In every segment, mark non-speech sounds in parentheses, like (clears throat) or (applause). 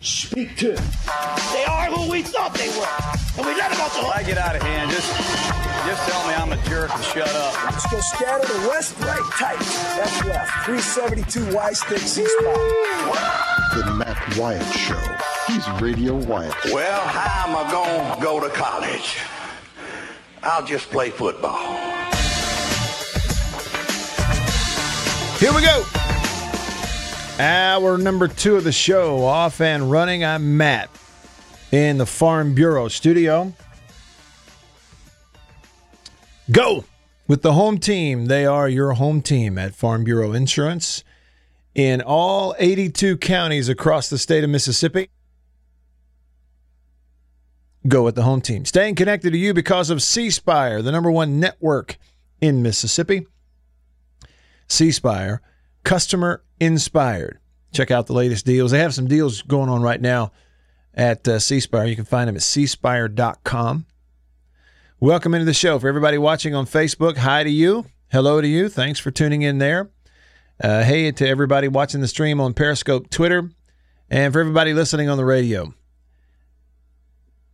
Speak to him. They are who we thought they were. And we let them off the hook. I get out of hand, just just tell me I'm a jerk and shut up. Let's go scatter the west, right, tight. That's left. 372 Y stick, C spot. The Matt Wyatt Show. He's Radio Wyatt. Well, how am I going to go to college? I'll just play football. Here we go. Hour number two of the show, off and running. I'm Matt in the Farm Bureau studio. Go with the home team. They are your home team at Farm Bureau Insurance in all 82 counties across the state of Mississippi. Go with the home team. Staying connected to you because of C Spire, the number one network in Mississippi. C Spire, customer inspired. Check out the latest deals. They have some deals going on right now at uh, C Spire. You can find them at cspire.com. Welcome into the show. For everybody watching on Facebook, hi to you. Hello to you. Thanks for tuning in there. Uh, hey to everybody watching the stream on Periscope, Twitter, and for everybody listening on the radio.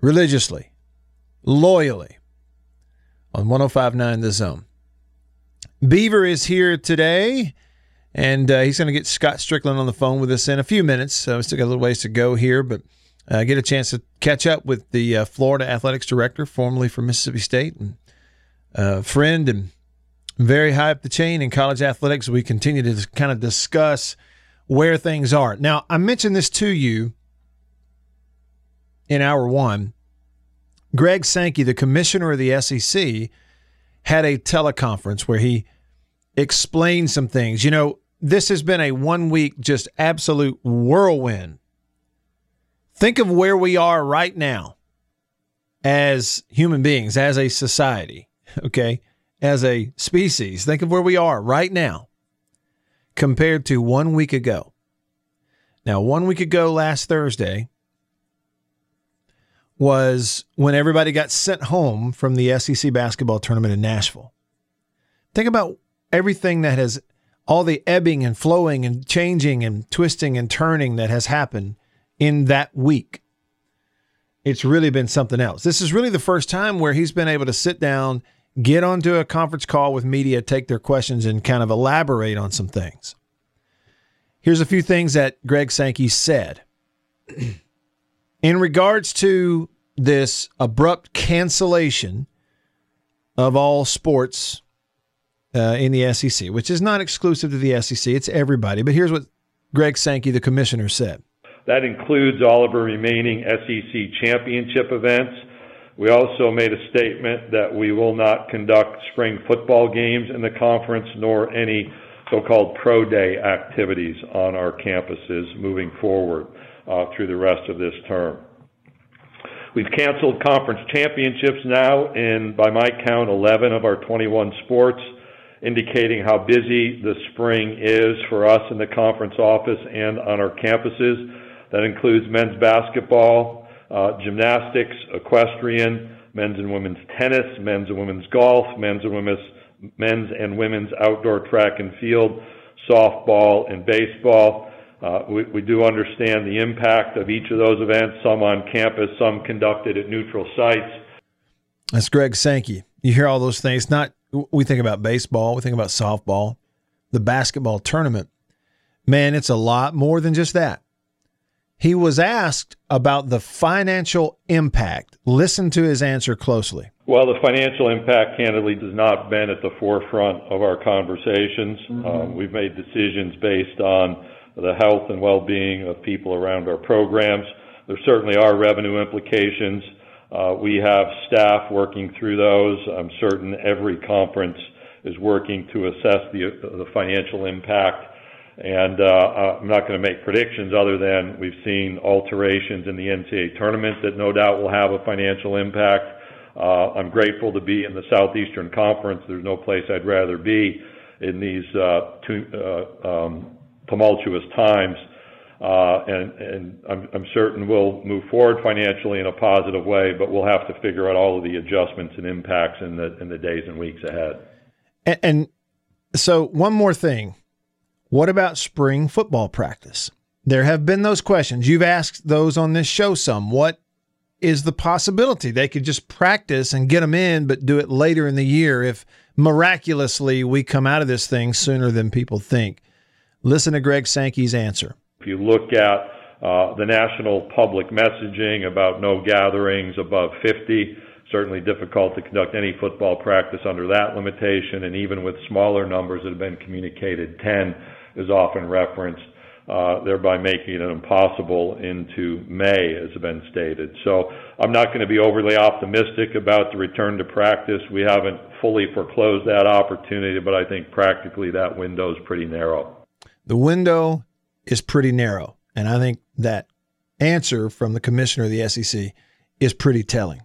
Religiously, loyally on 1059 The Zone. Beaver is here today, and uh, he's going to get Scott Stricklin on the phone with us in a few minutes. So we still got a little ways to go here, but uh, get a chance to catch up with the uh, Florida Athletics Director, formerly from Mississippi State, and uh, friend and very high up the chain in college athletics. We continue to kind of discuss where things are. Now, I mentioned this to you in hour one. Greg Sankey, the commissioner of the SEC, had a teleconference where he explained some things. You know, this has been a one week just absolute whirlwind. Think of where we are right now as human beings, as a society, (laughs) okay, as a species. Think of where we are right now compared to one week ago. Now, one week ago, last Thursday, was when everybody got sent home from the SEC basketball tournament in Nashville. Think about everything that has, all the ebbing and flowing and changing and twisting and turning that has happened in that week. It's really been something else. This is really the first time where he's been able to sit down, get onto a conference call with media, take their questions, and kind of elaborate on some things. Here's a few things that Greg Sankey said. (clears throat) in regards to this abrupt cancellation of all sports uh, in the SEC, which is not exclusive to the SEC, it's everybody. But here's what Greg Sankey, the commissioner, said. That includes all of our remaining SEC championship events. We also made a statement that we will not conduct spring football games in the conference nor any so-called pro day activities on our campuses moving forward uh, through the rest of this term. We've canceled conference championships now in, by my count, 11 of our 21 sports, indicating how busy the spring is for us in the conference office and on our campuses. That includes men's basketball, uh, gymnastics, equestrian, men's and women's tennis, men's and women's golf, men's and women's, men's and women's outdoor track and field, softball, and baseball. Uh, we, we do understand the impact of each of those events, some on campus, some conducted at neutral sites. That's Greg Sankey. You hear all those things. Not we think about baseball, we think about softball, the basketball tournament. Man, it's a lot more than just that. He was asked about the financial impact. Listen to his answer closely. Well, the financial impact, candidly, has not been at the forefront of our conversations. Mm-hmm. Um, we've made decisions based on the health and well-being of people around our programs. There certainly are revenue implications. Uh, we have staff working through those. I'm certain every conference is working to assess the, financial impact And uh, uh I'm not going to make predictions other than we've seen alterations in the NCAA tournament that no doubt will have a financial impact. Uh, I'm grateful to be in the Southeastern Conference. There's no place I'd rather be in these um, tumultuous times. Uh, and, I'm, certain we'll move forward financially in a positive way, but we'll have to figure out all of the adjustments and impacts in the days and weeks ahead. And so, one more thing: what about spring football practice? There have been those questions. You've asked those on this show some. What is the possibility they could just practice and get them in, but do it later in the year if miraculously we come out of this thing sooner than people think? Listen to Greg Sankey's answer. If you look at uh, the national public messaging about no gatherings above 50, certainly difficult to conduct any football practice under that limitation, and even with smaller numbers that have been communicated, 10 is often referenced, uh, thereby making it impossible into May, as has been stated. So I'm not going to be overly optimistic about the return to practice. We haven't fully foreclosed that opportunity, but I think practically that window is pretty narrow. The window is pretty narrow. And I think that answer from the commissioner of the SEC is pretty telling.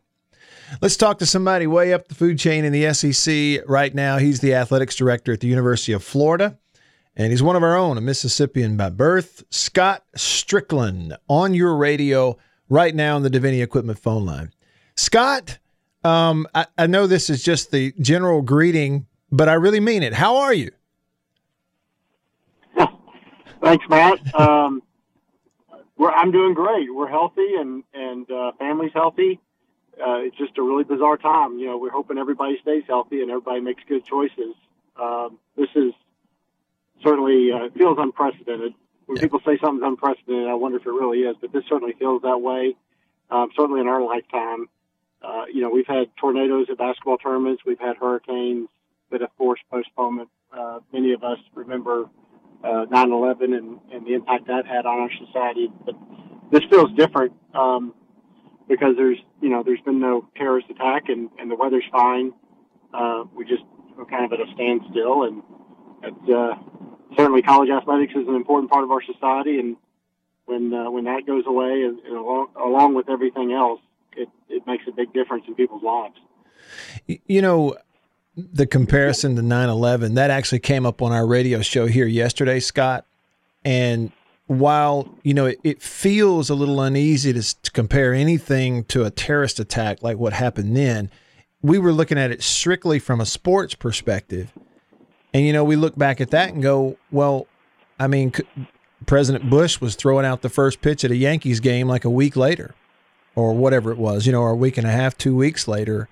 Let's talk to somebody way up the food chain in the SEC right now. He's the athletics director at the University of Florida, and he's one of our own, a Mississippian by birth, Scott Stricklin on your radio right now on the Davini Equipment phone line. Scott, um, I, I know this is just the general greeting, but I really mean it. How are you? Thanks, Matt. Um, we're, I'm doing great. We're healthy and and uh, family's healthy. Uh, it's just a really bizarre time. You know, we're hoping everybody stays healthy and everybody makes good choices. Um, this is certainly uh, feels unprecedented. When yeah. people say something's unprecedented, I wonder if it really is. But this certainly feels that way. Um, certainly in our lifetime. Uh, you know, we've had tornadoes at basketball tournaments. We've had hurricanes that have forced postponement. Uh, many of us remember uh, 9/11 and, and the impact that had on our society. But this feels different um, because there's you know there's been no terrorist attack and, and the weather's fine. Uh, we just are kind of at a standstill, and it, uh, certainly college athletics is an important part of our society. And when uh, when that goes away, and, and along, along with everything else, it, it makes a big difference in people's lives. You know, the comparison to 9-11 that actually came up on our radio show here yesterday scott. And while you know it, it feels a little uneasy to, to, compare anything to a terrorist attack like what happened then we were looking at it strictly from a sports perspective. And you know we look back at that and go well i mean president bush was throwing out the first pitch at a yankees game like a week later or whatever it was you know or a week and a half two weeks later.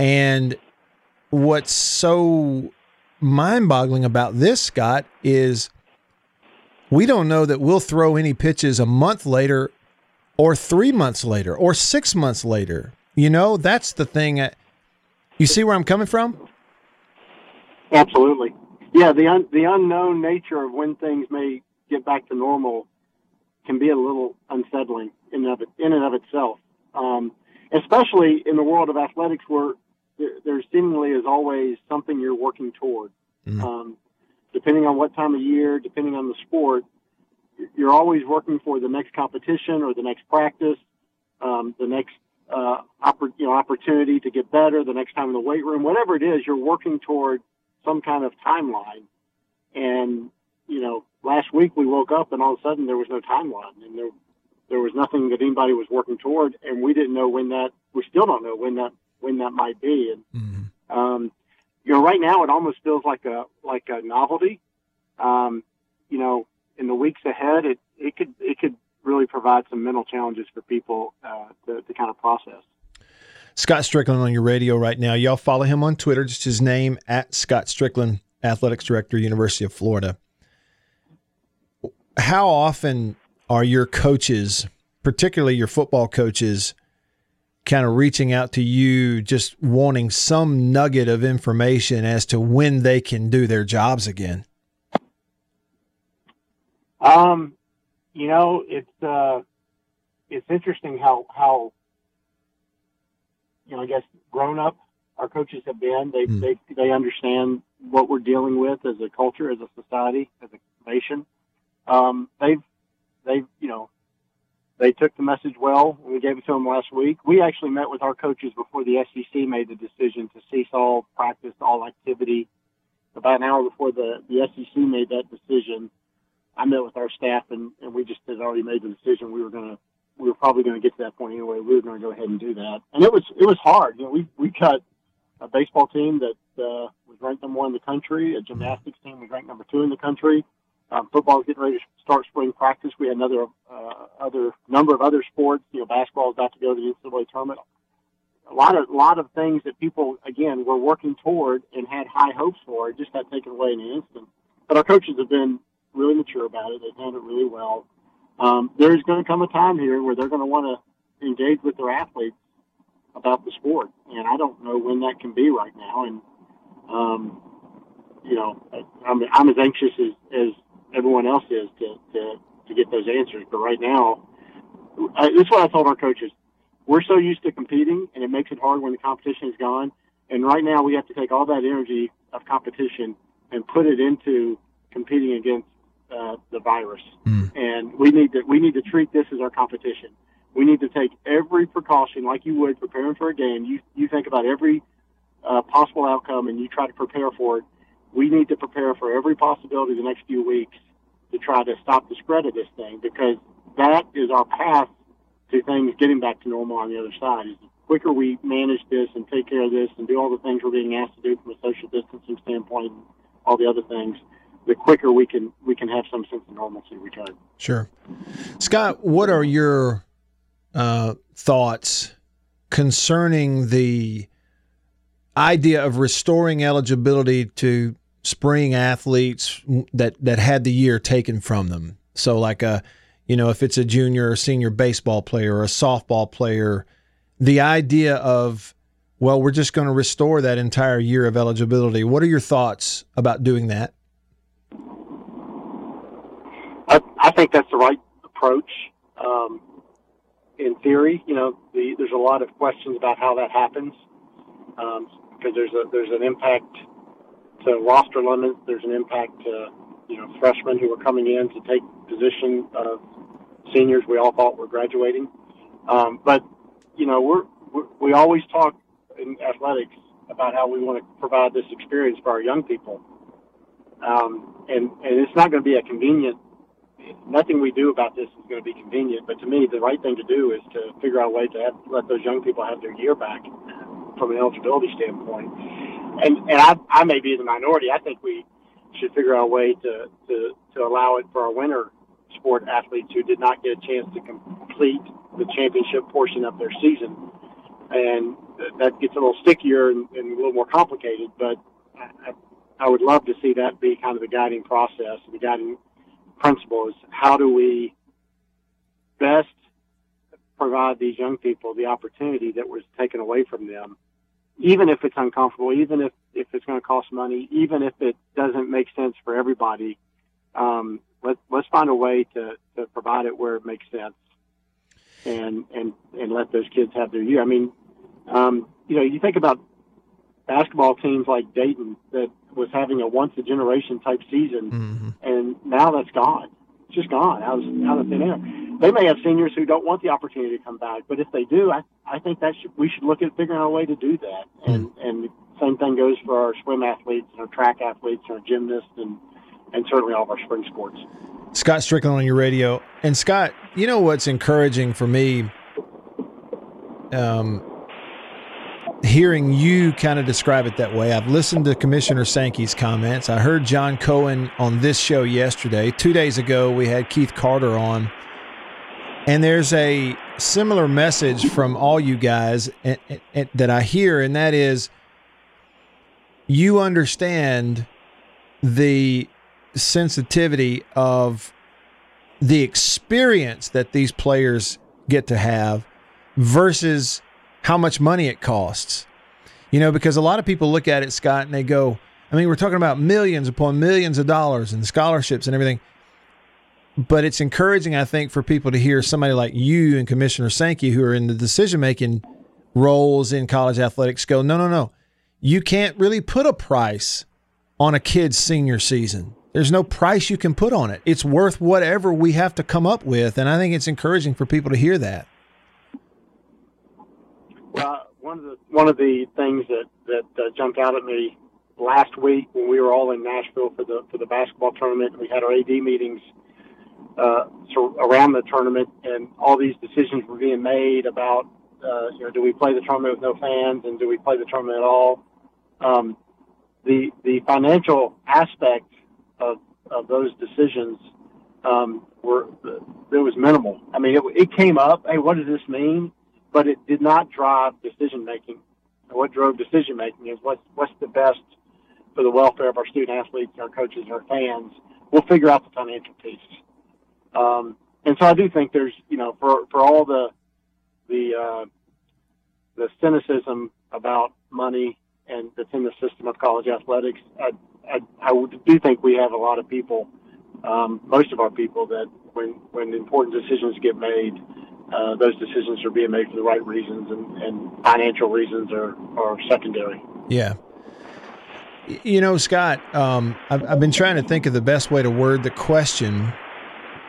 And what's so mind boggling about this, Scott, is we don't know that we'll throw any pitches a month later or three months later or six months later. You know, that's the thing. You see where I'm coming from? Absolutely. Yeah, the un- the unknown nature of when things may get back to normal can be a little unsettling in of it, in and of itself. Um, especially in the world of athletics, where there, there seemingly is always something you're working toward. Mm-hmm. Um, depending on what time of year, depending on the sport, you're always working for the next competition or the next practice, um, the next uh, oppor- you know, opportunity to get better, the next time in the weight room, whatever it is, you're working toward some kind of timeline. And you know, last week we woke up and all of a sudden there was no timeline, and there there was nothing that anybody was working toward, and we didn't know when that. We still don't know when that when that might be. And mm-hmm. um, you know, right now it almost feels like a like a novelty. Um, you know, in the weeks ahead, it it could it could really provide some mental challenges for people uh, to, to kind of process. Scott Stricklin on your radio right now. Y'all follow him on Twitter. Just his name at Scott Stricklin, athletics director, University of Florida. How often are your coaches, particularly your football coaches, kind of reaching out to you, just wanting some nugget of information as to when they can do their jobs again? Um, you know, it's uh, it's interesting how how you know, I guess grown up our coaches have been. They mm. they they understand what we're dealing with as a culture, as a society, as a nation. Um, they've they've you know they took the message well. We gave it to them last week. We actually met with our coaches before the SEC made the decision to cease all practice, all activity. About an hour before the, the SEC made that decision, I met with our staff and, and we just had already made the decision we were going to, we were probably going to get to that point anyway. We were going to go ahead and do that. And it was, it was hard. You know, we, we cut a baseball team that, uh, was ranked number one in the country, a gymnastics team was ranked number two in the country. Um, football is getting ready to start spring practice. We had another uh, other number of other sports. You know, basketball is about to go to the NCAA tournament. A lot of lot of things that people again were working toward and had high hopes for just got taken away in an instant. But our coaches have been really mature about it. They've handled it really well. Um, there's going to come a time here where they're going to want to engage with their athletes about the sport, and I don't know when that can be right now. And um, you know, I'm, I'm as anxious as, as everyone else is to, to, to get those answers. But right now, I, this is what I told our coaches. We're so used to competing, and it makes it hard when the competition is gone. And right now, we have to take all that energy of competition and put it into competing against uh, the virus. Mm. And we need to we need to treat this as our competition. We need to take every precaution, like you would preparing for a game. You you think about every uh, possible outcome, and you try to prepare for it we need to prepare for every possibility the next few weeks to try to stop the spread of this thing because that is our path to things getting back to normal on the other side. Is the quicker we manage this and take care of this and do all the things we're being asked to do from a social distancing standpoint and all the other things, the quicker we can we can have some sense of normalcy return. Sure, Scott. What are your uh, thoughts concerning the idea of restoring eligibility to spring athletes that that had the year taken from them. So like a you know if it's a junior or senior baseball player or a softball player, the idea of well we're just going to restore that entire year of eligibility. What are your thoughts about doing that? I, I think that's the right approach. Um, in theory, you know, the, there's a lot of questions about how that happens. Um, because there's a there's an impact to roster limits. There's an impact to you know freshmen who are coming in to take position of seniors we all thought were graduating. Um, but you know we're, we're we always talk in athletics about how we want to provide this experience for our young people. Um, and and it's not going to be a convenient. Nothing we do about this is going to be convenient, but to me, the right thing to do is to figure out a way to have, let those young people have their year back from an eligibility standpoint. And and I, I may be in the minority. I think we should figure out a way to, to, to allow it for our winter sport athletes who did not get a chance to complete the championship portion of their season. And that gets a little stickier and, and a little more complicated, but I, I would love to see that be kind of the guiding process, the guiding principle is how do we best provide these young people the opportunity that was taken away from them even if it's uncomfortable, even if, if it's going to cost money, even if it doesn't make sense for everybody, um, let, let's find a way to, to provide it where it makes sense and, and, and let those kids have their year. I mean, um, you know, you think about basketball teams like Dayton that was having a once a generation type season mm-hmm. and now that's gone. It's just gone out of, out of thin air they may have seniors who don't want the opportunity to come back, but if they do, I, I think that should, we should look at figuring out a way to do that. Hmm. And mm. and same thing goes for our swim athletes and our track athletes and our gymnasts and and certainly all of our spring sports. Scott Stricklin on your radio, and Scott, you know what's encouraging for me, um, hearing you kind of describe it that way. I've listened to Commissioner Sankey's comments. I heard John Cohen on this show yesterday. Two days ago, we had Keith Carter on and there's a similar message from all you guys eh, eh, eh, that I hear, and that is you understand the sensitivity of the experience that these players get to have versus how much money it costs. You know, because a lot of people look at it, Scott, and they go, I mean, we're talking about millions upon millions of dollars and scholarships and everything but it's encouraging, I think, for people to hear somebody like you and Commissioner Sankey, who are in the decision making roles in college athletics, go, no, no, no. You can't really put a price on a kid's senior season. There's no price you can put on it. It's worth whatever we have to come up with, and I think it's encouraging for people to hear that. Well, one of the one of the things that that uh, jumped out at me last week when we were all in Nashville for the for the basketball tournament, we had our AD meetings uh, around the tournament, and all these decisions were being made about uh, you know do we play the tournament with no fans and do we play the tournament at all? Um, the the financial aspect of of those decisions um, were it was minimal. I mean, it, it came up. Hey, what does this mean? But it did not drive decision making. What drove decision making is what's what's the best for the welfare of our student athletes, our coaches, our fans. We'll figure out the financial piece. Um, and so I do think there's, you know, for for all the the uh, the cynicism about money and that's in the system of college athletics, I, I, I do think we have a lot of people, um, most of our people, that when when important decisions get made, uh, those decisions are being made for the right reasons, and, and financial reasons are, are secondary. Yeah. You know, Scott, um, I've, I've, been trying to think of the best way to word the question.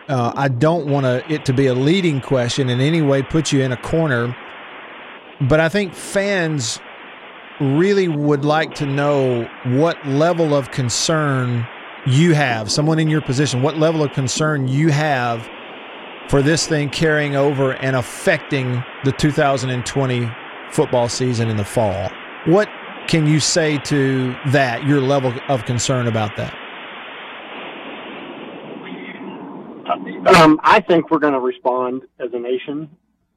Uh, I don't want it to be a leading question in any way, put you in a corner. But I think fans really would like to know what level of concern you have, someone in your position, what level of concern you have for this thing carrying over and affecting the 2020 football season in the fall. What can you say to that, your level of concern about that? Um, I think we're going to respond as a nation,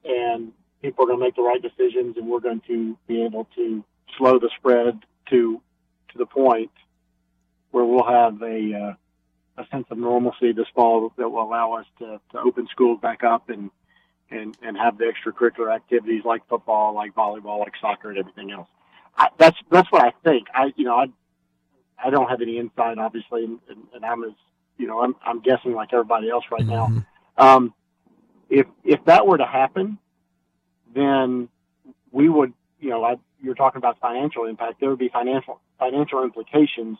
and people are going to make the right decisions, and we're going to be able to slow the spread to to the point where we'll have a uh, a sense of normalcy this fall that will allow us to, to open schools back up and, and, and have the extracurricular activities like football, like volleyball, like soccer and everything else. I, that's, that's what I think. I, you know, I, I don't have any insight, obviously, and, and, and I'm as, you know, I'm, I'm guessing like everybody else right mm-hmm. now. Um, if, if that were to happen, then we would, you know, I, you're talking about financial impact. There would be financial, financial implications,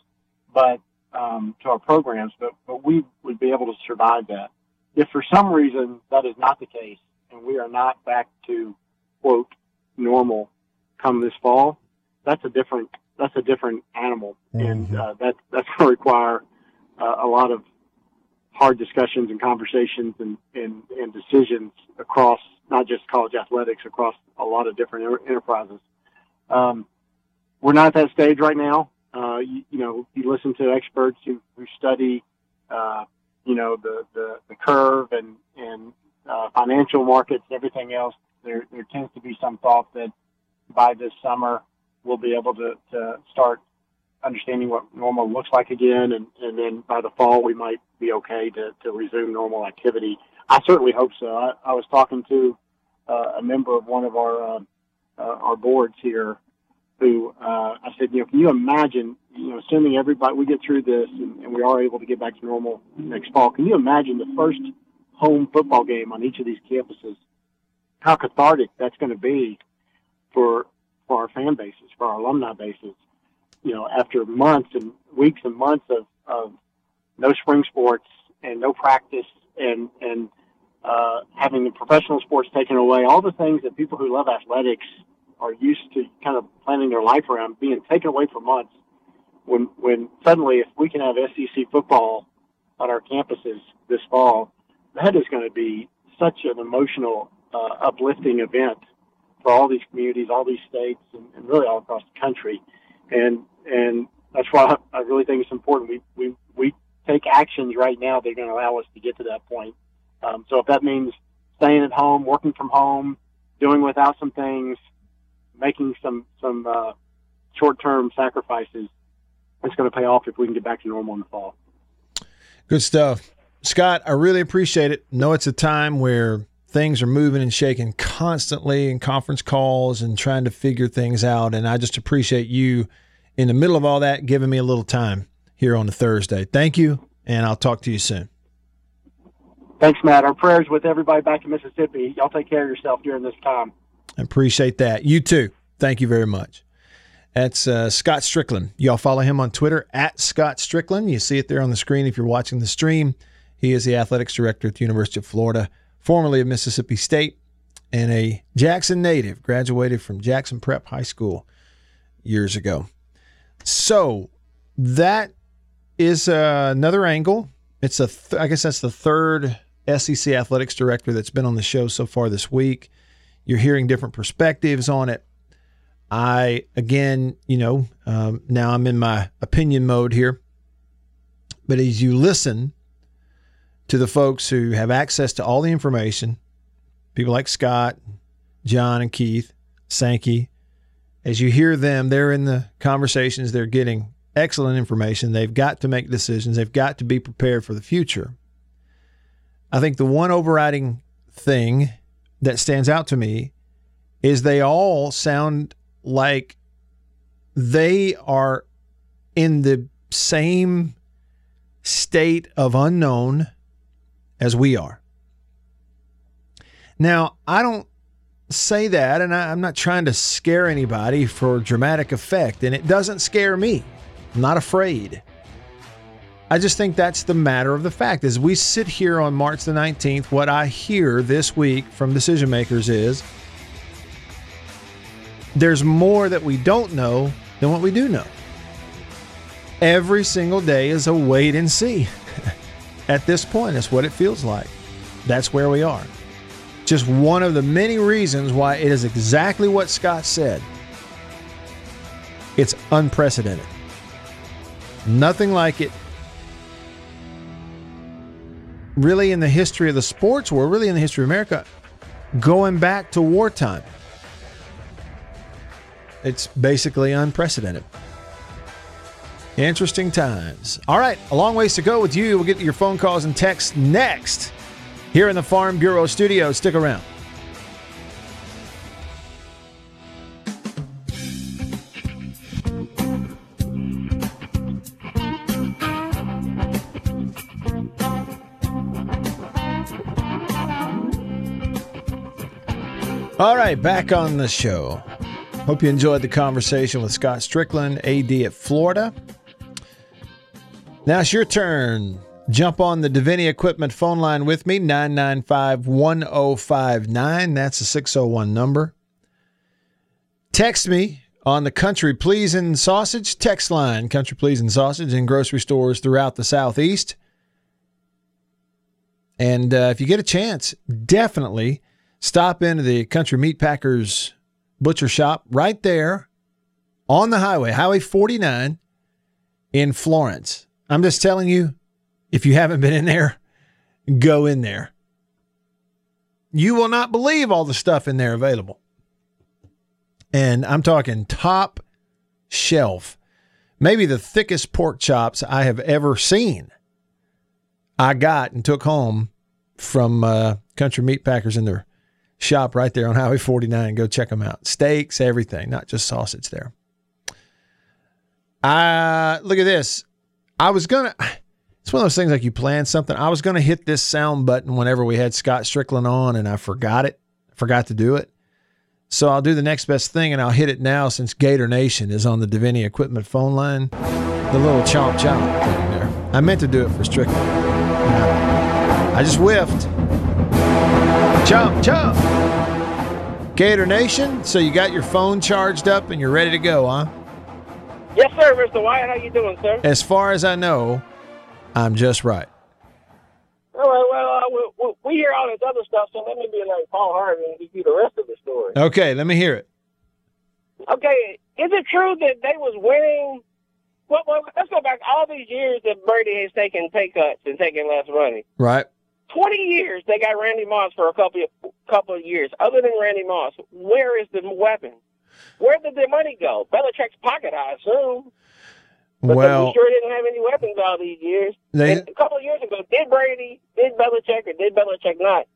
but um, to our programs, but, but we would be able to survive that. If for some reason that is not the case and we are not back to quote normal come this fall, that's a different that's a different animal, mm-hmm. and uh, that that's going to require a lot of hard discussions and conversations and, and, and decisions across not just college athletics, across a lot of different enterprises. Um, we're not at that stage right now. Uh, you, you, know, you listen to experts who, who study, uh, you know, the, the, the curve and, and uh, financial markets and everything else. There, there tends to be some thought that by this summer we'll be able to, to start understanding what normal looks like again, and, and then by the fall we might be okay to, to resume normal activity. I certainly hope so. I, I was talking to uh, a member of one of our uh, uh, our boards here who uh, I said, you know, can you imagine, you know, assuming everybody we get through this and, and we are able to get back to normal next fall, can you imagine the first home football game on each of these campuses? How cathartic that's going to be for for our fan bases, for our alumni bases. You know, after months and weeks and months of, of no spring sports and no practice and and uh, having the professional sports taken away, all the things that people who love athletics are used to kind of planning their life around being taken away for months. When when suddenly, if we can have SEC football on our campuses this fall, that is going to be such an emotional, uh, uplifting event for all these communities, all these states, and, and really all across the country. And and that's why I really think it's important we we we take actions right now that are going to allow us to get to that point. Um, so if that means staying at home, working from home, doing without some things, making some some uh, short term sacrifices, it's going to pay off if we can get back to normal in the fall. Good stuff, Scott. I really appreciate it. Know it's a time where things are moving and shaking constantly in conference calls and trying to figure things out, and I just appreciate you in the middle of all that giving me a little time here on a Thursday. Thank you, and I'll talk to you soon. Thanks, Matt. Our prayers with everybody back in Mississippi. Y'all take care of yourself during this time. I appreciate that. You too. Thank you very much. That's uh, Scott Stricklin. Y'all follow him on Twitter at Scott Stricklin. You see it there on the screen if you're watching the stream. He is the athletics director at the University of Florida, formerly of Mississippi State, and a Jackson native, graduated from Jackson Prep High School years ago. So that is uh, another angle. It's a, th- I guess that's the third SEC athletics director that's been on the show so far this week. You're hearing different perspectives on it. I, again, you know, um, now I'm in my opinion mode here. But as you listen to the folks who have access to all the information, people like Scott, John, and Keith, Sankey, as you hear them, they're in the conversations, they're getting excellent information. They've got to make decisions, they've got to be prepared for the future. I think the one overriding thing that stands out to me is they all sound like they are in the same state of unknown as we are. Now, I don't say that, and I, am not trying to scare anybody for dramatic effect, and it doesn't scare me. I'm not afraid. I just think that's the matter of the fact. As we sit here on March the 19th, what I hear this week from decision makers is there's more that we don't know than what we do know. Every single day is a wait and see. (laughs) At this point, that's what it feels like. That's where we are. Just one of the many reasons why it is exactly what Scott said. It's unprecedented. Nothing like it really in the history of the sports world, really in the history of America, going back to wartime. It's basically unprecedented. Interesting times. All right, a long ways to go with you. We'll get to your phone calls and texts next here in the Farm Bureau studio. Stick around. All right, back on the show. Hope you enjoyed the conversation with Scott Stricklin, AD at Florida. Now it's your turn. Jump on the Davini Equipment phone line with me, 995 1059. That's a 601 number. Text me on the Country Pleasing Sausage text line, Country Pleasing Sausage in grocery stores throughout the Southeast. And uh, if you get a chance, definitely stop into the Country Meat Packers butcher shop right there on the highway, Highway 49 in Florence. I'm just telling you, if you haven't been in there, go in there. You will not believe all the stuff in there available. And I'm talking top shelf, maybe the thickest pork chops I have ever seen. I got and took home from uh, Country Meat Packers in their shop right there on Highway 49. Go check them out. Steaks, everything, not just sausage there. Uh, look at this. I was going to, it's one of those things like you plan something. I was going to hit this sound button whenever we had Scott Stricklin on and I forgot it, forgot to do it. So I'll do the next best thing and I'll hit it now since Gator Nation is on the Davini equipment phone line. The little chomp chomp thing there. I meant to do it for Stricklin. I just whiffed. Chomp, chomp. Gator Nation, so you got your phone charged up and you're ready to go, huh? Yes, sir, Mr. Wyatt. How you doing, sir? As far as I know, I'm just right. All right, well, uh, we, we, hear all this other stuff, so let me be like Paul Harvey and give you the rest of the story. Okay, let me hear it. Okay, is it true that they was winning? Well, well, let's go back all these years that Brady has taken pay cuts and taken less money. Right. 20 years they got Randy Moss for a couple of, couple of years. Other than Randy Moss, where is the weapon? Where did the money go? Belichick's pocket, I assume. But well, we sure didn't have any weapons all these years. They, and a couple of years ago, did Brady, did Belichick, or did Belichick not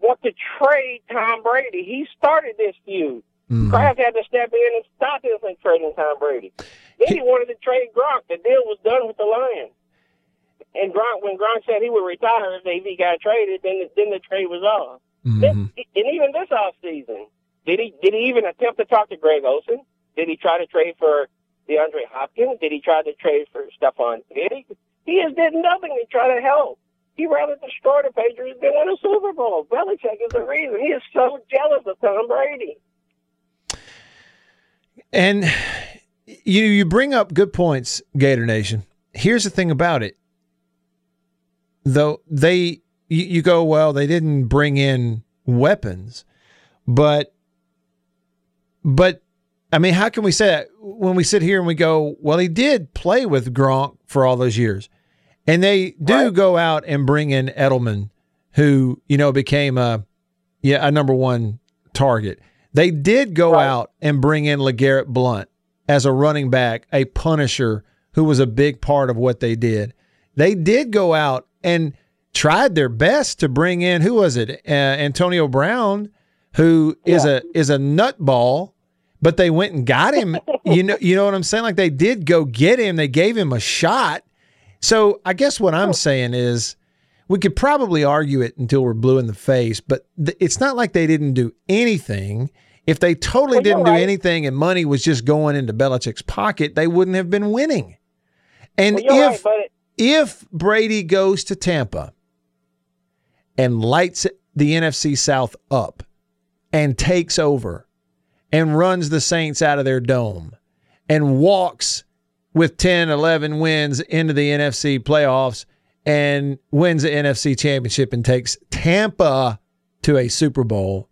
want to trade Tom Brady? He started this feud. Mm-hmm. Kraft had to step in and stop him from trading Tom Brady. Then he wanted to trade Gronk. The deal was done with the Lions. And Gronk, when Gronk said he would retire if he got traded, then then the trade was off. Mm-hmm. This, and even this off season, did he did he even attempt to talk to Greg Olsen? Did he try to trade for DeAndre Hopkins? Did he try to trade for Stefon Diggs? He has did nothing to try to help. He rather destroy the Patriots than win a Super Bowl. Belichick is the reason. He is so jealous of Tom Brady. And you you bring up good points, Gator Nation. Here's the thing about it. Though they you, you go, well, they didn't bring in weapons, but but I mean, how can we say that when we sit here and we go, well, he did play with Gronk for all those years. And they do right. go out and bring in Edelman, who, you know, became a yeah, a number one target. They did go right. out and bring in LeGarrette Blunt as a running back, a punisher who was a big part of what they did. They did go out and tried their best to bring in who was it? Uh, Antonio Brown, who is yeah. a is a nutball, but they went and got him. you know, you know what I'm saying? Like they did go get him. They gave him a shot. So I guess what I'm saying is we could probably argue it until we're blue in the face, but th- it's not like they didn't do anything. If they totally well, didn't right. do anything and money was just going into Belichick's pocket, they wouldn't have been winning. And well, if right, if Brady goes to Tampa and lights the NFC South up and takes over and runs the Saints out of their dome and walks with 10, 11 wins into the NFC playoffs and wins the NFC championship and takes Tampa to a Super Bowl,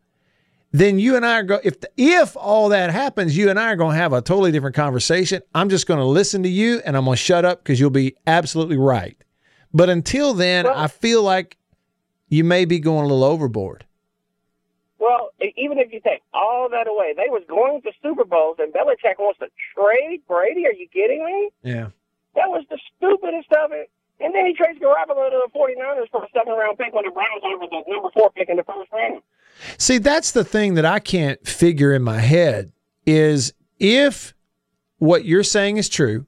then you and I are going if if all that happens, you and I are going to have a totally different conversation. I'm just going to listen to you and I'm going to shut up because you'll be absolutely right. But until then, well, I feel like you may be going a little overboard. Well, even if you take all that away, they was going to Super Bowls, and Belichick wants to trade Brady. Are you kidding me? Yeah. That was the stupidest of it. And then he trades Garoppolo to the 49ers for a second round pick when the Browns offered the number four pick in the first round. See, that's the thing that I can't figure in my head is if what you're saying is true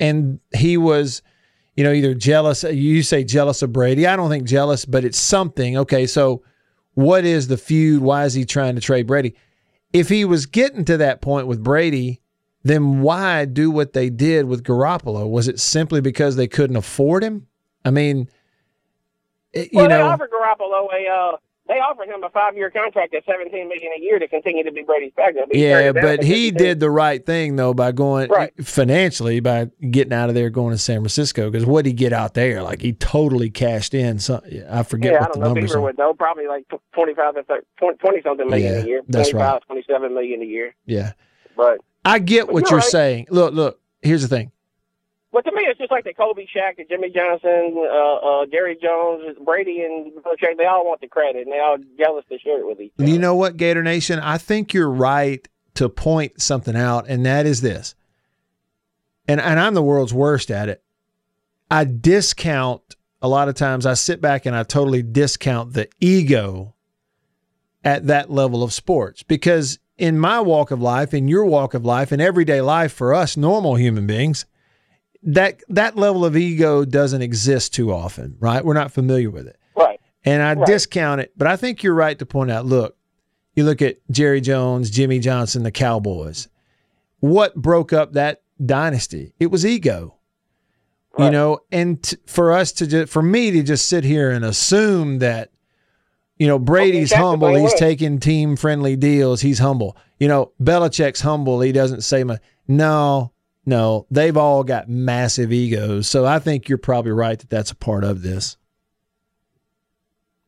and he was, you know, either jealous, you say jealous of Brady. I don't think jealous, but it's something. Okay, so what is the feud? Why is he trying to trade Brady? If he was getting to that point with Brady, then why do what they did with Garoppolo? Was it simply because they couldn't afford him? I mean, you well, know, they offered Garoppolo a uh, they offered him a five year contract at seventeen million a year to continue to be Brady's backup. Yeah, but he did the right thing though by going right. financially by getting out of there, going to San Francisco. Because what did he get out there? Like he totally cashed in. Some I forget yeah, what I don't the know. numbers are. would know. Probably like twenty five to 30, 20 something million Yeah, a year. that's right. 27 million a year. Yeah, But I get But what you're you're right. saying. Look, look. Here's the thing. But to me, it's just like the Kobe, Shaq, the Jimmy Johnson, uh, uh, Jerry Jones, Brady, and. They all want the credit, and they all jealous to share it with each other. You know what, Gator Nation? I think you're right to point something out, and that is this. And and I'm the world's worst at it. I discount a lot of times. I sit back and I totally discount the ego at that level of sports because in my walk of life, in your walk of life, in everyday life for us normal human beings, that that level of ego doesn't exist too often, right? We're not familiar with it. Right. And I Right. discount it, but I think you're right to point out look, you look at Jerry Jones, Jimmy Johnson, the Cowboys. What broke up that dynasty? It was ego. You know, and t- for us to just, for me to just sit here and assume that, you know, Brady's humble, he's taking team friendly deals, he's humble. You know, Belichick's humble, he doesn't say much. No, no, they've all got massive egos. So I think you're probably right that that's a part of this.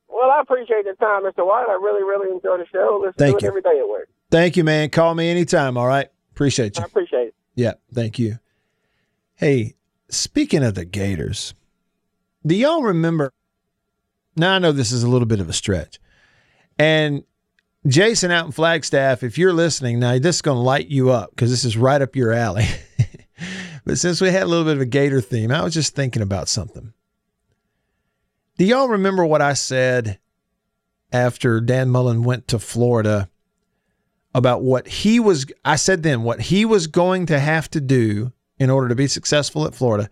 Well, I appreciate the time, Mr. White. I really, really enjoy the show. Listen Thank to you. it every day at work. Thank you, man. Call me anytime. All right. Appreciate you. I appreciate it. Yeah. Thank you. Hey, speaking of the Gators, do y'all remember? Now, I know this is a little bit of a stretch. And Jason out in Flagstaff, if you're listening, now this is going to light you up because this is right up your alley. (laughs) but since we had a little bit of a Gator theme, I was just thinking about something. Do y'all remember what I said after Dan Mullen went to Florida about what he was? I said then what he was going to have to do in order to be successful at Florida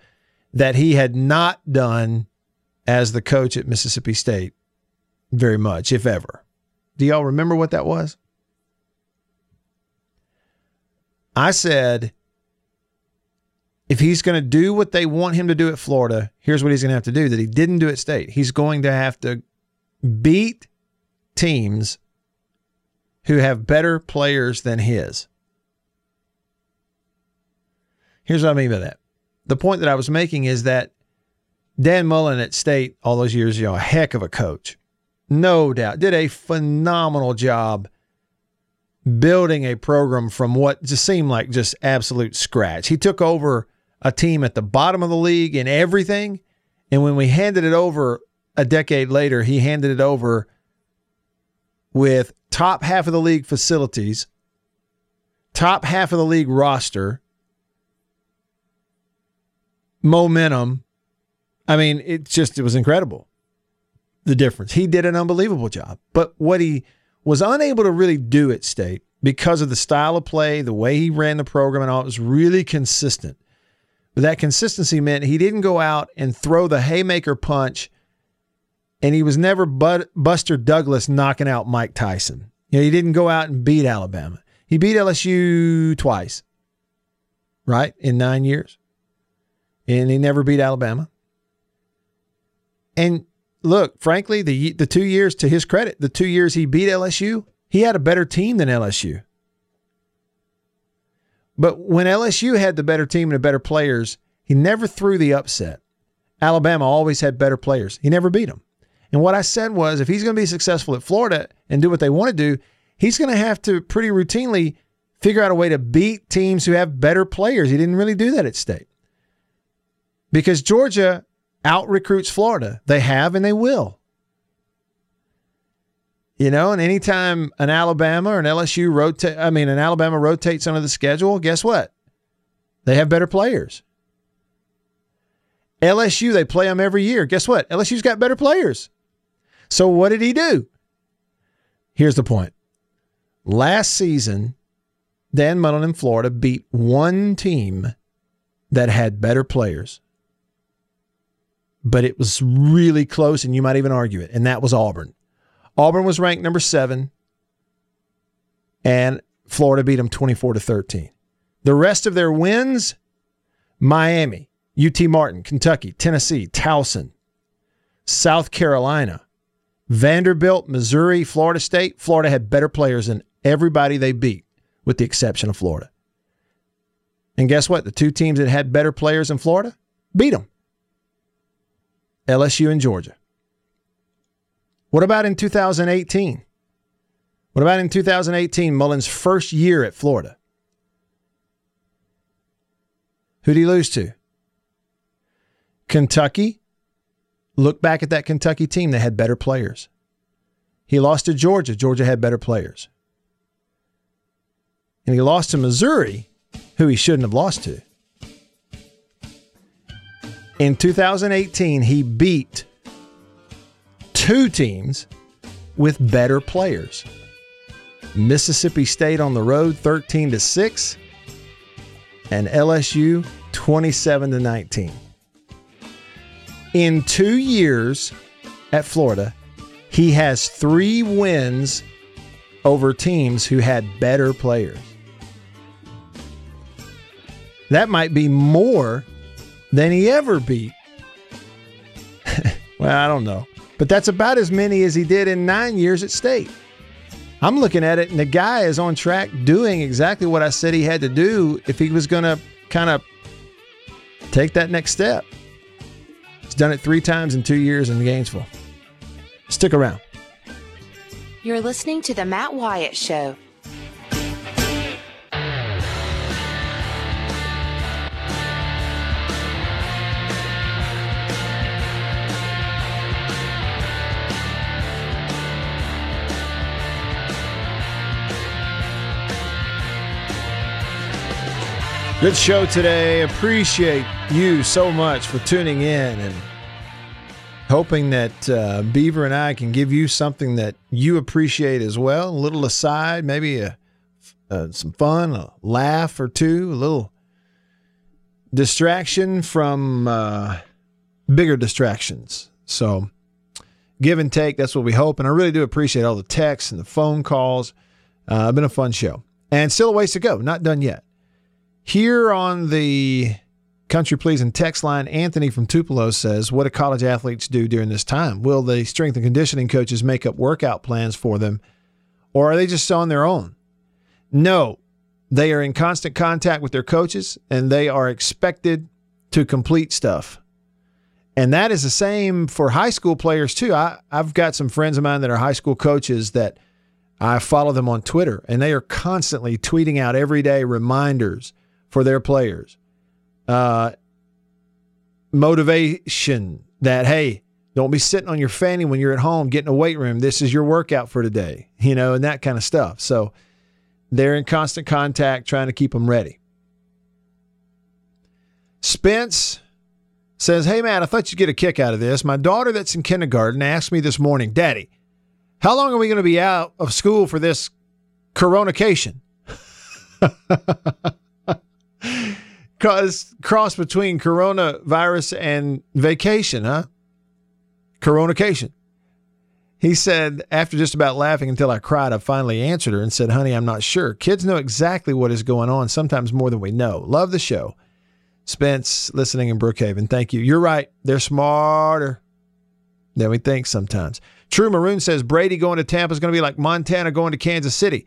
that he had not done as the coach at Mississippi State very much, if ever. Do y'all remember what that was? I said, if he's going to do what they want him to do at Florida, here's what he's going to have to do that he didn't do at State. He's going to have to beat teams who have better players than his. Here's what I mean by that. The point that I was making is that Dan Mullen at State all those years, you know, a heck of a coach. No doubt. Did a phenomenal job building a program from what just seemed like just absolute scratch. He took over a team at the bottom of the league in everything. And when we handed it over a decade later, he handed it over with top half of the league facilities, top half of the league roster, momentum. I mean, it just it was incredible. The difference. He did an unbelievable job. But what he was unable to really do at state because of the style of play, the way he ran the program and all, it was really consistent. But that consistency meant he didn't go out and throw the haymaker punch, and he was never but Buster Douglas knocking out Mike Tyson. You know, he didn't go out and beat Alabama. He beat LSU twice, right, in nine years. And he never beat Alabama. And look, frankly, the the two years to his credit, the two years he beat LSU, he had a better team than LSU. But when LSU had the better team and the better players, he never threw the upset. Alabama always had better players. He never beat them. And what I said was if he's going to be successful at Florida and do what they want to do, he's going to have to pretty routinely figure out a way to beat teams who have better players. He didn't really do that at state. Because Georgia out recruits Florida. They have and they will. You know, and anytime an Alabama or an LSU rotate, I mean, an Alabama rotates under the schedule, guess what? They have better players. LSU, they play them every year. Guess what? LSU's got better players. So what did he do? Here's the point. Last season, Dan Mullen in Florida beat one team that had better players. But it was really close, and you might even argue it, and that was Auburn. Auburn was ranked number seven, and Florida beat them 24 to 13. The rest of their wins Miami, UT Martin, Kentucky, Tennessee, Towson, South Carolina, Vanderbilt, Missouri, Florida State. Florida had better players than everybody they beat, with the exception of Florida. And guess what? The two teams that had better players in Florida beat them LSU and Georgia. What about in 2018? What about in 2018, Mullen's first year at Florida? Who did he lose to? Kentucky. Look back at that Kentucky team. They had better players. He lost to Georgia. Georgia had better players. And he lost to Missouri, who he shouldn't have lost to. In 2018, he beat two teams with better players. Mississippi State on the road 13 to 6 and LSU 27 to 19. In 2 years at Florida, he has 3 wins over teams who had better players. That might be more than he ever beat. (laughs) well, I don't know. But that's about as many as he did in nine years at state. I'm looking at it, and the guy is on track doing exactly what I said he had to do if he was going to kind of take that next step. He's done it three times in two years in Gainesville. Stick around. You're listening to The Matt Wyatt Show. Good show today. Appreciate you so much for tuning in and hoping that uh, Beaver and I can give you something that you appreciate as well. A little aside, maybe a, uh, some fun, a laugh or two, a little distraction from uh, bigger distractions. So, give and take, that's what we hope. And I really do appreciate all the texts and the phone calls. Uh, been a fun show. And still a ways to go, not done yet. Here on the Country Pleasing text line, Anthony from Tupelo says, What do college athletes do during this time? Will the strength and conditioning coaches make up workout plans for them, or are they just on their own? No, they are in constant contact with their coaches and they are expected to complete stuff. And that is the same for high school players, too. I, I've got some friends of mine that are high school coaches that I follow them on Twitter, and they are constantly tweeting out everyday reminders for their players uh, motivation that, hey, don't be sitting on your fanny when you're at home getting a weight room. This is your workout for today, you know, and that kind of stuff. So they're in constant contact trying to keep them ready. Spence says, Hey, man, I thought you'd get a kick out of this. My daughter that's in kindergarten asked me this morning, Daddy, how long are we going to be out of school for this coronacation? (laughs) Cause cross between coronavirus and vacation, huh? Coronacation. He said, after just about laughing until I cried, I finally answered her and said, Honey, I'm not sure. Kids know exactly what is going on, sometimes more than we know. Love the show. Spence, listening in Brookhaven. Thank you. You're right. They're smarter than we think sometimes. True Maroon says Brady going to Tampa is going to be like Montana going to Kansas City.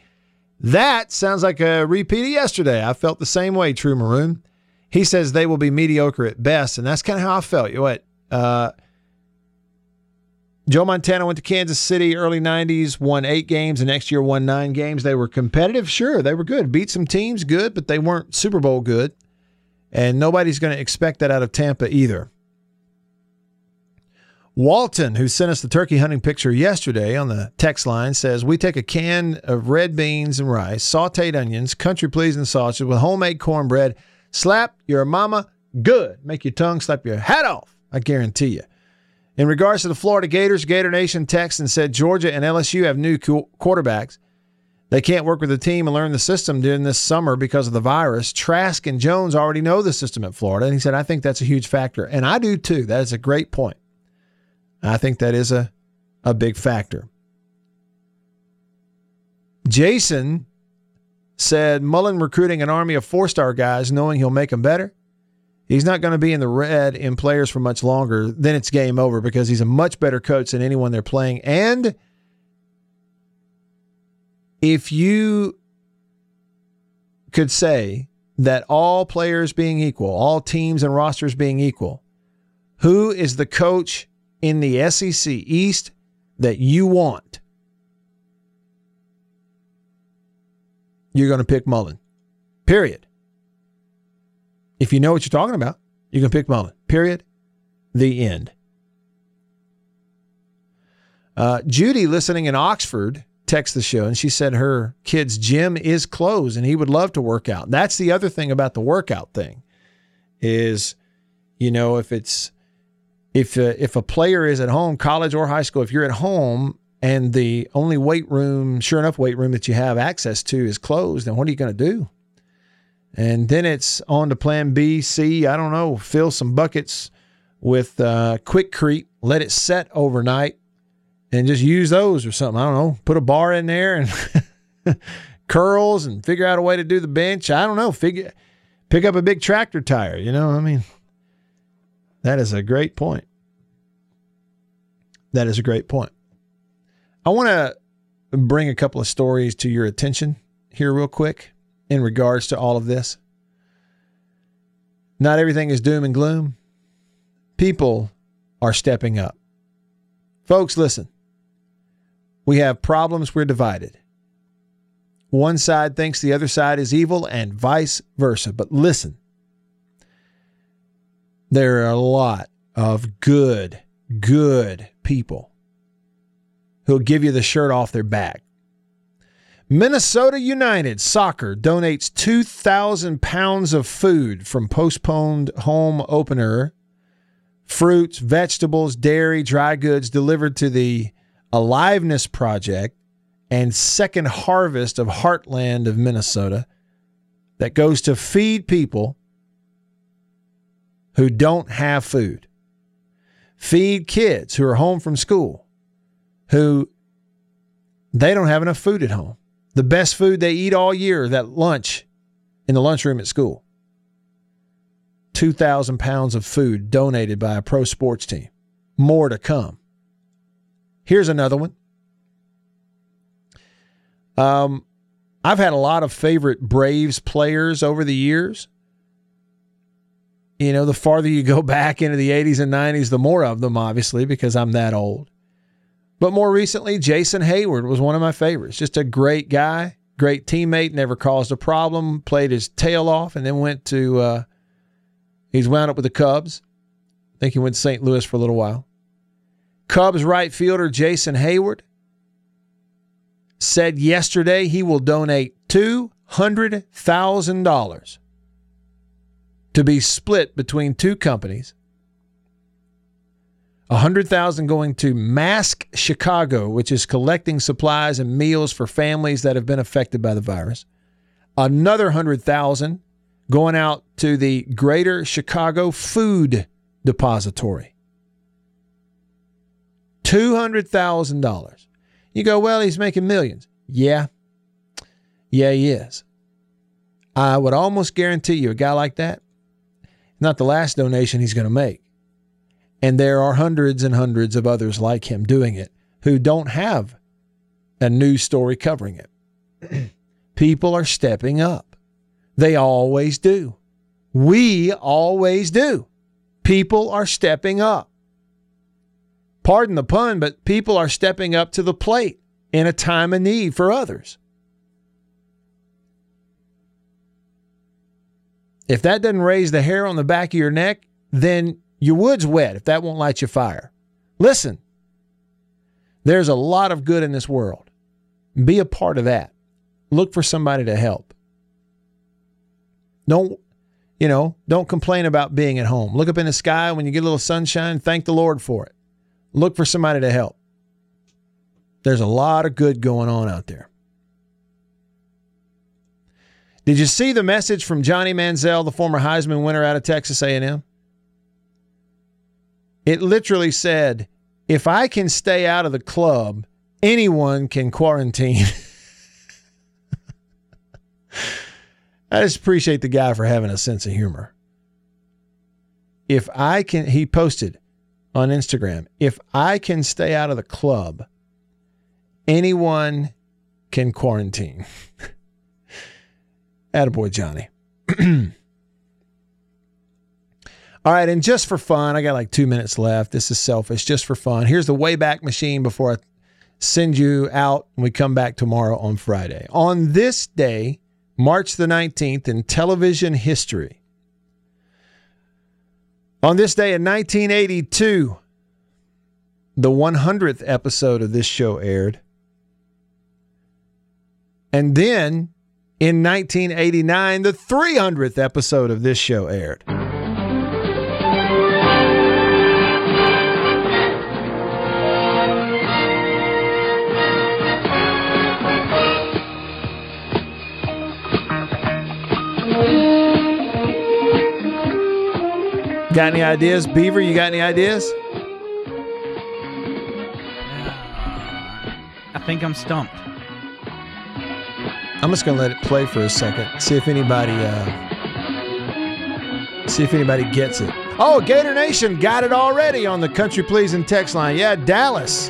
That sounds like a repeat of yesterday. I felt the same way, True Maroon. He says they will be mediocre at best, and that's kind of how I felt. You know what? Uh, Joe Montana went to Kansas City early 90s, won eight games, and next year won nine games. They were competitive, sure. They were good. Beat some teams, good, but they weren't Super Bowl good. And nobody's going to expect that out of Tampa either. Walton, who sent us the turkey hunting picture yesterday on the text line, says we take a can of red beans and rice, sauteed onions, country pleasing sausage with homemade cornbread, slap your mama good, make your tongue slap your hat off. I guarantee you. In regards to the Florida Gators, Gator Nation texted and said Georgia and LSU have new quarterbacks. They can't work with the team and learn the system during this summer because of the virus. Trask and Jones already know the system at Florida. And he said, I think that's a huge factor. And I do too. That is a great point. I think that is a, a big factor. Jason said Mullen recruiting an army of four star guys knowing he'll make them better. He's not going to be in the red in players for much longer. Then it's game over because he's a much better coach than anyone they're playing. And if you could say that all players being equal, all teams and rosters being equal, who is the coach in the SEC East that you want? You're going to pick Mullen. Period. If you know what you're talking about, you can pick Mullen. Period. The end. Uh, Judy, listening in Oxford, text the show and she said her kid's gym is closed and he would love to work out. That's the other thing about the workout thing is you know if it's if uh, if a player is at home college or high school if you're at home and the only weight room sure enough weight room that you have access to is closed then what are you going to do? And then it's on to plan B, C, I don't know, fill some buckets with uh, Quikrete, let it set overnight and just use those or something. I don't know. Put a bar in there and (laughs) curls and figure out a way to do the bench. I don't know. Figure pick up a big tractor tire, you know? I mean, that is a great point. That is a great point. I want to bring a couple of stories to your attention here real quick in regards to all of this. Not everything is doom and gloom. People are stepping up. Folks, listen. We have problems, we're divided. One side thinks the other side is evil and vice versa. But listen, there are a lot of good, good people who'll give you the shirt off their back. Minnesota United Soccer donates 2,000 pounds of food from postponed home opener, fruits, vegetables, dairy, dry goods delivered to the Aliveness Project and Second Harvest of Heartland of Minnesota that goes to feed people who don't have food. Feed kids who are home from school who they don't have enough food at home. The best food they eat all year, that lunch in the lunchroom at school. 2,000 pounds of food donated by a pro sports team. More to come. Here's another one. Um, I've had a lot of favorite Braves players over the years. You know, the farther you go (laughs) back into the 80s and 90s, the more of them, obviously, because I'm that old. But more recently, Jason Heyward was one of my favorites. Just a great guy, great teammate, never caused a problem, played his tail off, and then went to, uh, he's wound up with the Cubs. I think he went to St. Louis for a little while. Cubs right fielder Jason Heyward said yesterday he will donate $200,000 to be split between two companies. 100,000 going to Mask Chicago, which is collecting supplies and meals for families that have been affected by the virus. Another 100,000 going out to the Greater Chicago Food Depository. $200,000. You go, well, he's making millions. Yeah. Yeah, he is. I would almost guarantee you a guy like that, not the last donation he's going to make. And there are hundreds and hundreds of others like him doing it who don't have a news story covering it. (clears throat) People are stepping up. They always do. We always do. People are stepping up. Pardon the pun, but people are stepping up to the plate in a time of need for others. If that doesn't raise the hair on the back of your neck, then your wood's wet if that won't light your fire. Listen, there's a lot of good in this world. Be a part of that. Look for somebody to help. Don't, you know, don't complain about being at home. Look up in the sky when you get a little sunshine, thank the Lord for it. Look for somebody to help. There's a lot of good going on out there. Did you see the message from Johnny Manziel, the former Heisman winner out of Texas A&M? It literally said, "If I can stay out of the club, anyone can quarantine." (laughs) I just appreciate the guy for having a sense of humor. If I can, he posted on Instagram, if I can stay out of the club, anyone can quarantine. (laughs) Attaboy, Johnny. (clears throat) All right, and just for fun, I got like two minutes left. This is selfish, just for fun. Here's the Wayback Machine before I send you out when we come back tomorrow on Friday. On this day, March the 19th, in television history, on this day in 1982, the 100th episode of this show aired. And then in 1989, the 300th episode of this show aired. Got any ideas? Beaver, you got any ideas? I think I'm stumped. I'm just gonna let it play for a second. See if anybody uh see if anybody gets it. Oh, Gator Nation got it already on the country pleasing text line. Yeah, Dallas.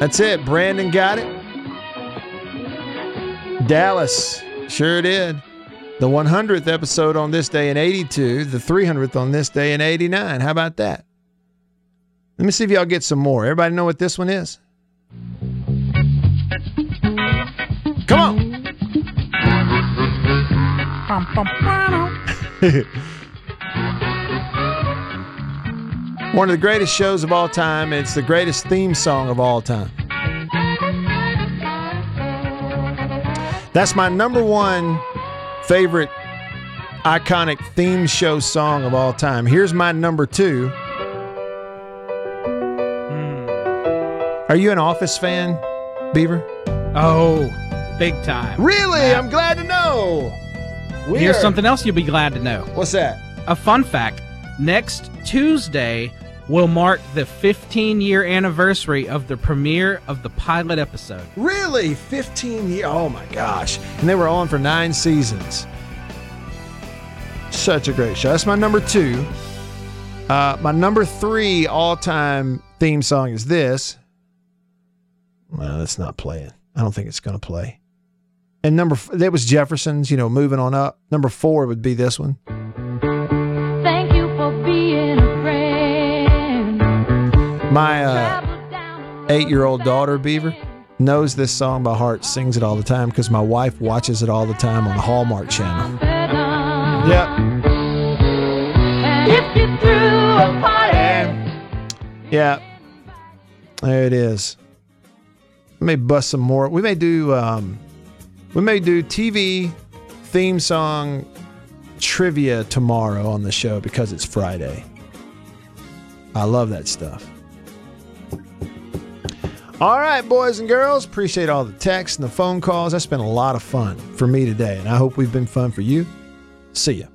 That's it. Brandon got it. Dallas sure did. The 100th episode on this day in 82, the 300th on this day in 89. How about that? Let me see if y'all get some more. Everybody know what this one is? (laughs) One of the greatest shows of all time. It's the greatest theme song of all time. That's my number one favorite iconic theme show song of all time. Here's my number two. Hmm. Are you an Office fan, Beaver? Oh, big time. Really? I'm glad to know. We Here's are- something else you'll be glad to know. What's that? A fun fact next Tuesday will mark the 15 year anniversary of the premiere of the pilot episode. Really? 15 years? Oh my gosh. And they were on for nine seasons. Such a great show. That's my number two. Uh, my number three all time theme song is this. Well, it's not playing. I don't think it's going to play. And number f- that was Jefferson's. You know, moving on up. Number four would be this one. Thank you for being a friend. My uh, eight year old daughter, Beaver, knows this song by heart, sings it all the time because my wife watches it all the time on the Hallmark channel. Yep. If you threw a party, Yeah. There it is. We may bust some more. We may do um we may do TV theme song trivia tomorrow on the show because it's Friday. I love that stuff. All right, boys and girls, appreciate all the texts and the phone calls. That's been a lot of fun for me today, and I hope we've been fun for you. See ya.